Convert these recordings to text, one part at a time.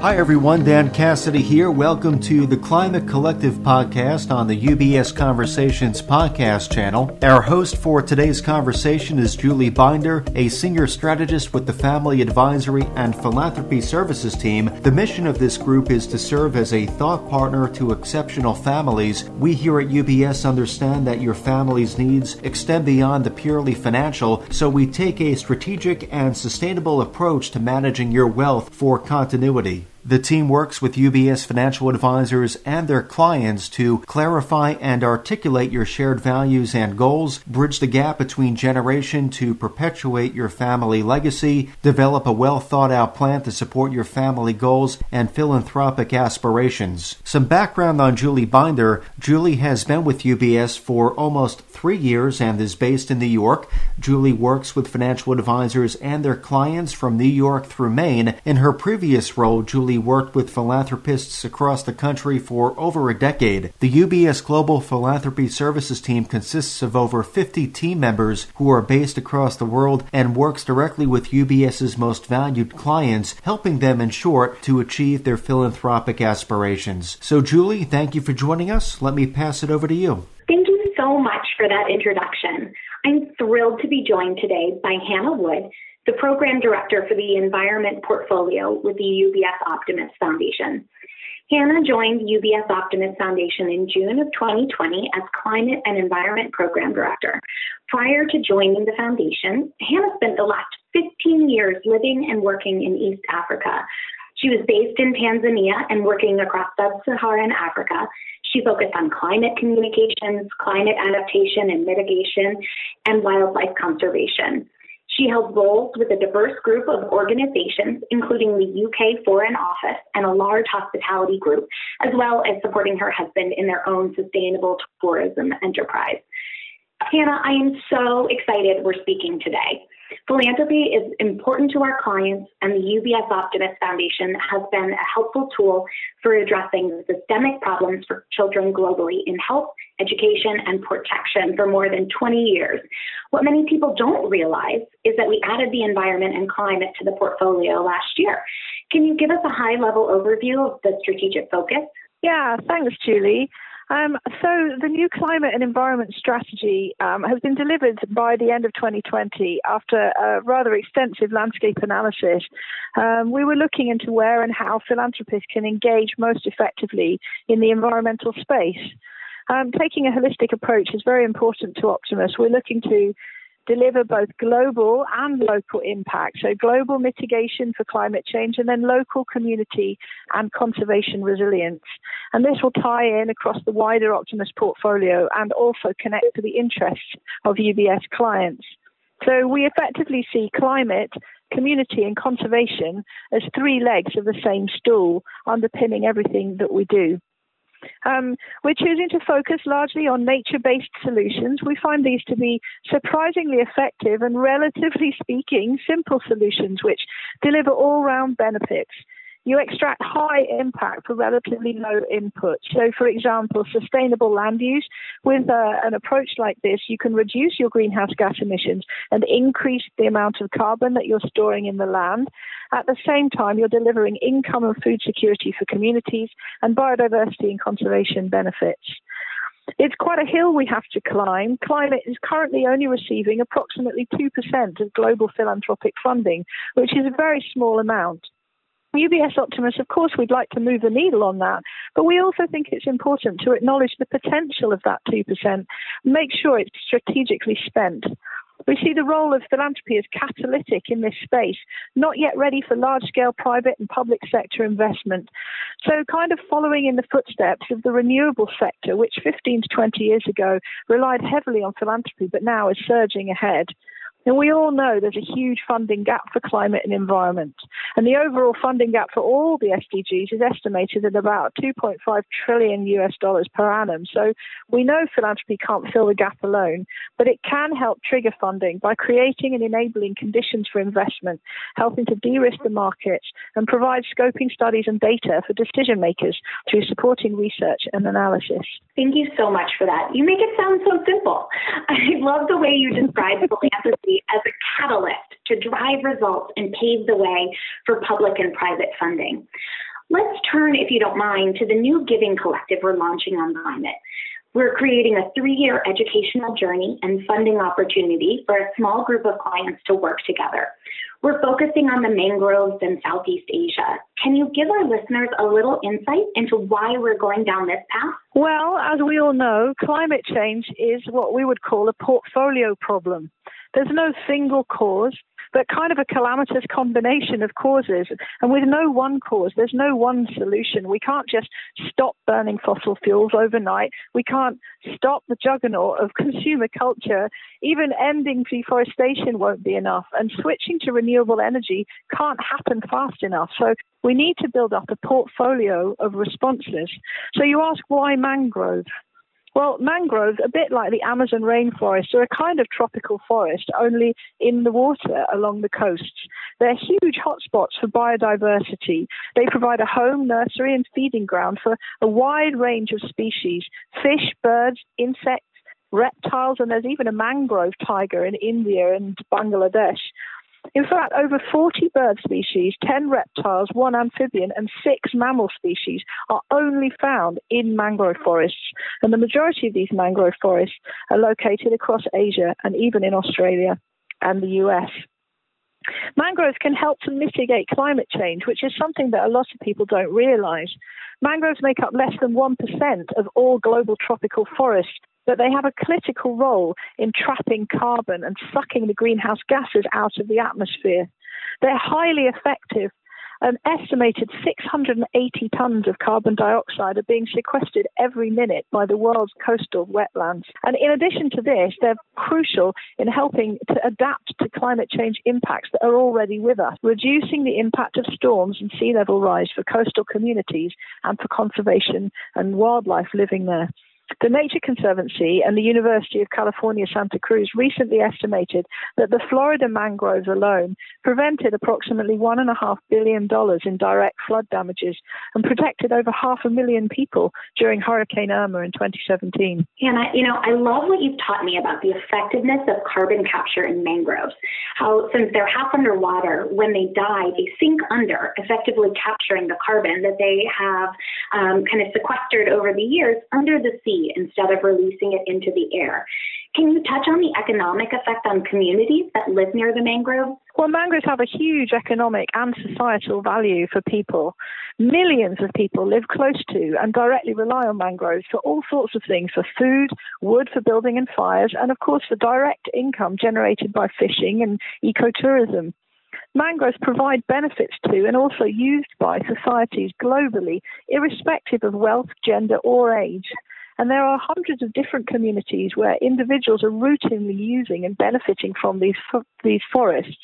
Hi, everyone. Dan Cassidy here. Welcome to the Climate Collective podcast on the UBS Conversations podcast channel. Our host for today's conversation is Julie Binder, a senior strategist with the Family Advisory and Philanthropy Services team. The mission of this group is to serve as a thought partner to exceptional families. We here at UBS understand that your family's needs extend beyond the purely financial, so we take a strategic and sustainable approach to managing your wealth for continuity. The team works with UBS financial advisors and their clients to clarify and articulate your shared values and goals, bridge the gap between generation to perpetuate your family legacy, develop a well thought out plan to support your family goals and philanthropic aspirations. Some background on Julie Binder. Julie has been with UBS for almost three years and is based in New York. Julie works with financial advisors and their clients from New York through Maine. In her previous role, Julie worked with philanthropists across the country for over a decade. The UBS Global Philanthropy Services team consists of over 50 team members who are based across the world and works directly with UBS's most valued clients, helping them, in short, to achieve their philanthropic aspirations. So, Julie, thank you for joining us. Let me pass it over to you. Thank you so much for that introduction. I'm thrilled to be joined today by Hannah Wood, the program director for the environment portfolio with the UBS Optimus Foundation. Hannah joined UBS Optimus Foundation in June of 2020 as Climate and Environment Program Director. Prior to joining the foundation, Hannah spent the last 15 years living and working in East Africa. She was based in Tanzania and working across sub Saharan Africa. She focused on climate communications, climate adaptation and mitigation, and wildlife conservation. She held roles with a diverse group of organizations, including the UK Foreign Office and a large hospitality group, as well as supporting her husband in their own sustainable tourism enterprise. Hannah, I am so excited we're speaking today. Philanthropy is important to our clients, and the UBS Optimus Foundation has been a helpful tool for addressing systemic problems for children globally in health, education, and protection for more than 20 years. What many people don't realize is that we added the environment and climate to the portfolio last year. Can you give us a high level overview of the strategic focus? Yeah, thanks, Julie. Um, so the new climate and environment strategy um, has been delivered by the end of 2020 after a rather extensive landscape analysis. Um, we were looking into where and how philanthropists can engage most effectively in the environmental space. Um, taking a holistic approach is very important to Optimus. We're looking to deliver both global and local impact. So, global mitigation for climate change and then local community and conservation resilience. And this will tie in across the wider Optimus portfolio and also connect to the interests of UBS clients. So, we effectively see climate, community, and conservation as three legs of the same stool underpinning everything that we do. Um, we're choosing to focus largely on nature based solutions. We find these to be surprisingly effective and, relatively speaking, simple solutions which deliver all round benefits you extract high impact for relatively low input. So, for example, sustainable land use, with uh, an approach like this, you can reduce your greenhouse gas emissions and increase the amount of carbon that you're storing in the land. At the same time, you're delivering income and food security for communities and biodiversity and conservation benefits. It's quite a hill we have to climb. Climate is currently only receiving approximately 2% of global philanthropic funding, which is a very small amount. UBS Optimus, of course, we'd like to move the needle on that, but we also think it's important to acknowledge the potential of that 2%, make sure it's strategically spent. We see the role of philanthropy as catalytic in this space, not yet ready for large scale private and public sector investment. So, kind of following in the footsteps of the renewable sector, which 15 to 20 years ago relied heavily on philanthropy but now is surging ahead. And we all know there's a huge funding gap for climate and environment. And the overall funding gap for all the SDGs is estimated at about 2.5 trillion US dollars per annum. So we know philanthropy can't fill the gap alone, but it can help trigger funding by creating and enabling conditions for investment, helping to de risk the markets and provide scoping studies and data for decision makers through supporting research and analysis. Thank you so much for that. You make it sound so simple. I love the way you describe philanthropy as a catalyst to drive results and pave the way for public and private funding. Let's turn, if you don't mind, to the new Giving Collective we're launching on climate. We're creating a three year educational journey and funding opportunity for a small group of clients to work together. We're focusing on the mangroves in Southeast Asia. Can you give our listeners a little insight into why we're going down this path? Well, as we all know, climate change is what we would call a portfolio problem. There's no single cause but kind of a calamitous combination of causes. And with no one cause, there's no one solution. We can't just stop burning fossil fuels overnight. We can't stop the juggernaut of consumer culture. Even ending deforestation won't be enough. And switching to renewable energy can't happen fast enough. So we need to build up a portfolio of responses. So you ask why mangrove? Well, mangroves, a bit like the Amazon rainforest, are a kind of tropical forest, only in the water along the coasts. They're huge hotspots for biodiversity. They provide a home, nursery, and feeding ground for a wide range of species fish, birds, insects, reptiles, and there's even a mangrove tiger in India and Bangladesh. In fact, over 40 bird species, 10 reptiles, one amphibian, and six mammal species are only found in mangrove forests. And the majority of these mangrove forests are located across Asia and even in Australia and the US. Mangroves can help to mitigate climate change, which is something that a lot of people don't realize. Mangroves make up less than 1% of all global tropical forests, but they have a critical role in trapping carbon and sucking the greenhouse gases out of the atmosphere. They're highly effective. An estimated 680 tons of carbon dioxide are being sequestered every minute by the world's coastal wetlands. And in addition to this, they're crucial in helping to adapt to climate change impacts that are already with us, reducing the impact of storms and sea level rise for coastal communities and for conservation and wildlife living there. The Nature Conservancy and the University of California, Santa Cruz recently estimated that the Florida mangroves alone prevented approximately $1.5 billion in direct flood damages and protected over half a million people during Hurricane Irma in 2017. Hannah, you know, I love what you've taught me about the effectiveness of carbon capture in mangroves. How, since they're half underwater, when they die, they sink under, effectively capturing the carbon that they have um, kind of sequestered over the years under the sea instead of releasing it into the air. Can you touch on the economic effect on communities that live near the mangroves? Well, mangroves have a huge economic and societal value for people. Millions of people live close to and directly rely on mangroves for all sorts of things for food, wood for building and fires, and of course for direct income generated by fishing and ecotourism. Mangroves provide benefits to and also used by societies globally, irrespective of wealth, gender, or age. And there are hundreds of different communities where individuals are routinely using and benefiting from these, these forests.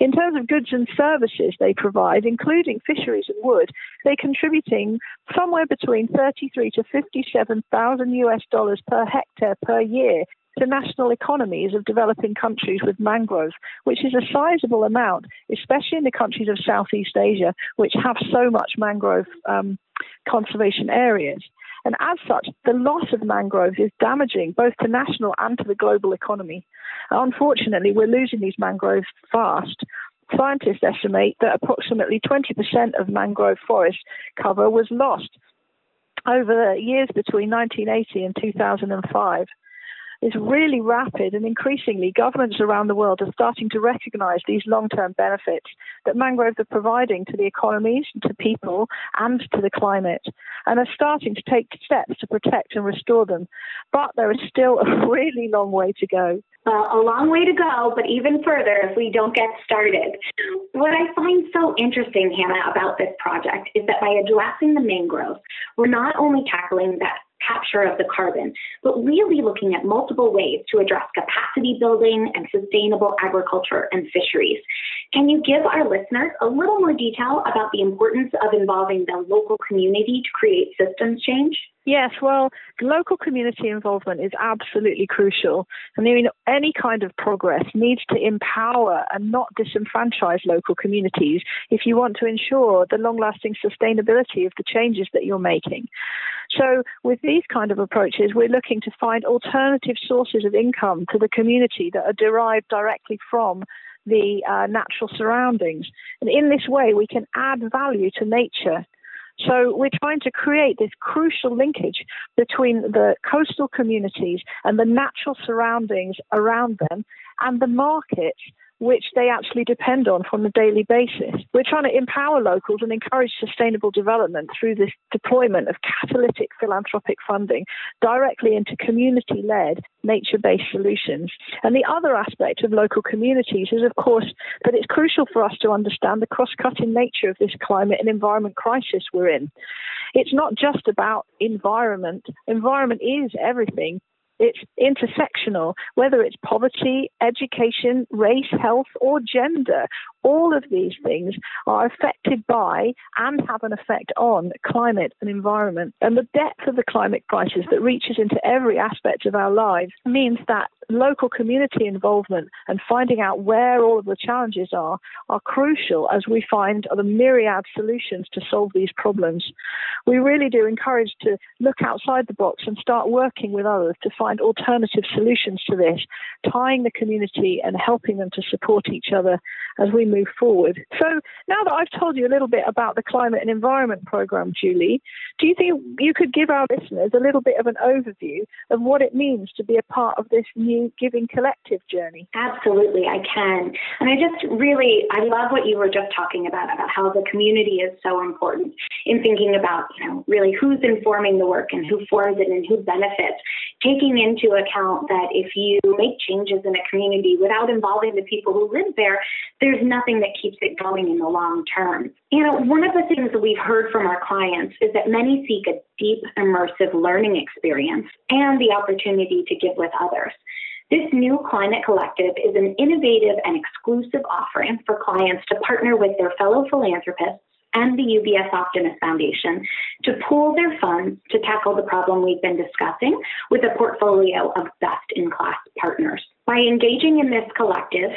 In terms of goods and services they provide, including fisheries and wood, they're contributing somewhere between 33 to 57,000 US dollars per hectare per year to national economies of developing countries with mangroves, which is a sizable amount, especially in the countries of Southeast Asia, which have so much mangrove um, conservation areas. And as such, the loss of mangroves is damaging both to national and to the global economy. Unfortunately, we're losing these mangroves fast. Scientists estimate that approximately 20% of mangrove forest cover was lost over the years between 1980 and 2005 is really rapid, and increasingly, governments around the world are starting to recognize these long term benefits that mangroves are providing to the economies, to people, and to the climate, and are starting to take steps to protect and restore them. But there is still a really long way to go. Well, a long way to go, but even further if we don't get started. What I find so interesting, Hannah, about this project is that by addressing the mangroves, we're not only tackling that capture of the carbon, but really looking at multiple ways to address capacity building and sustainable agriculture and fisheries. Can you give our listeners a little more detail about the importance of involving the local community to create systems change? Yes, well, local community involvement is absolutely crucial. And I mean, any kind of progress needs to empower and not disenfranchise local communities if you want to ensure the long lasting sustainability of the changes that you're making. So, with these kind of approaches, we're looking to find alternative sources of income to the community that are derived directly from the uh, natural surroundings. And in this way, we can add value to nature So we're trying to create this crucial linkage between the coastal communities and the natural surroundings around them and the markets which they actually depend on from a daily basis. We're trying to empower locals and encourage sustainable development through this deployment of catalytic philanthropic funding directly into community led, nature based solutions. And the other aspect of local communities is, of course, that it's crucial for us to understand the cross cutting nature of this climate and environment crisis we're in. It's not just about environment, environment is everything. It's intersectional, whether it's poverty, education, race, health, or gender. All of these things are affected by and have an effect on climate and environment. And the depth of the climate crisis that reaches into every aspect of our lives means that local community involvement and finding out where all of the challenges are are crucial as we find the myriad solutions to solve these problems. We really do encourage to look outside the box and start working with others to find alternative solutions to this, tying the community and helping them to support each other as we move forward. So now that I've told you a little bit about the climate and environment program, Julie, do you think you could give our listeners a little bit of an overview of what it means to be a part of this new Giving Collective journey? Absolutely, I can. And I just really, I love what you were just talking about, about how the community is so important in thinking about, you know, really who's informing the work and who forms it and who benefits, taking into account that if you make changes in a community without involving the people who live there, there's nothing that keeps it going in the long term. You know, one of the things that we've heard from our clients is that many seek a deep, immersive learning experience and the opportunity to give with others. This new Climate Collective is an innovative and exclusive offering for clients to partner with their fellow philanthropists and the UBS Optimus Foundation to pool their funds to tackle the problem we've been discussing with a portfolio of best in class partners. By engaging in this collective,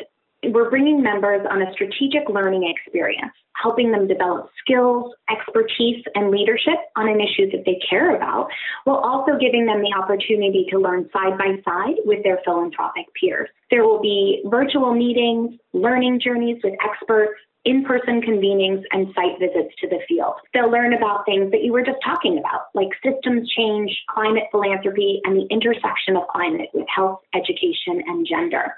we're bringing members on a strategic learning experience, helping them develop skills, expertise, and leadership on an issue that they care about, while also giving them the opportunity to learn side by side with their philanthropic peers. There will be virtual meetings, learning journeys with experts, in person convenings and site visits to the field. They'll learn about things that you were just talking about, like systems change, climate philanthropy, and the intersection of climate with health, education, and gender.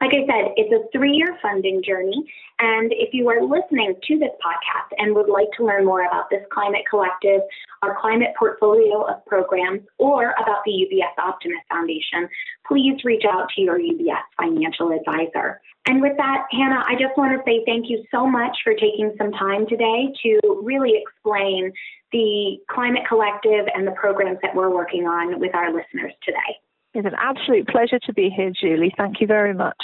Like I said, it's a three year funding journey. And if you are listening to this podcast and would like to learn more about this Climate Collective, our climate portfolio of programs, or about the UBS Optimus Foundation, please reach out to your UBS financial advisor. And with that, Hannah, I just want to say thank you so much for taking some time today to really explain the Climate Collective and the programs that we're working on with our listeners today. It's an absolute pleasure to be here, Julie. Thank you very much.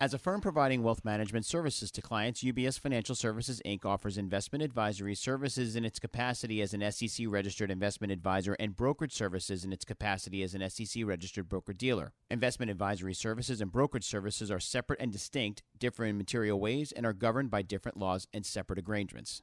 As a firm providing wealth management services to clients, UBS Financial Services Inc. offers investment advisory services in its capacity as an SEC registered investment advisor and brokerage services in its capacity as an SEC registered broker dealer. Investment advisory services and brokerage services are separate and distinct, differ in material ways, and are governed by different laws and separate arrangements.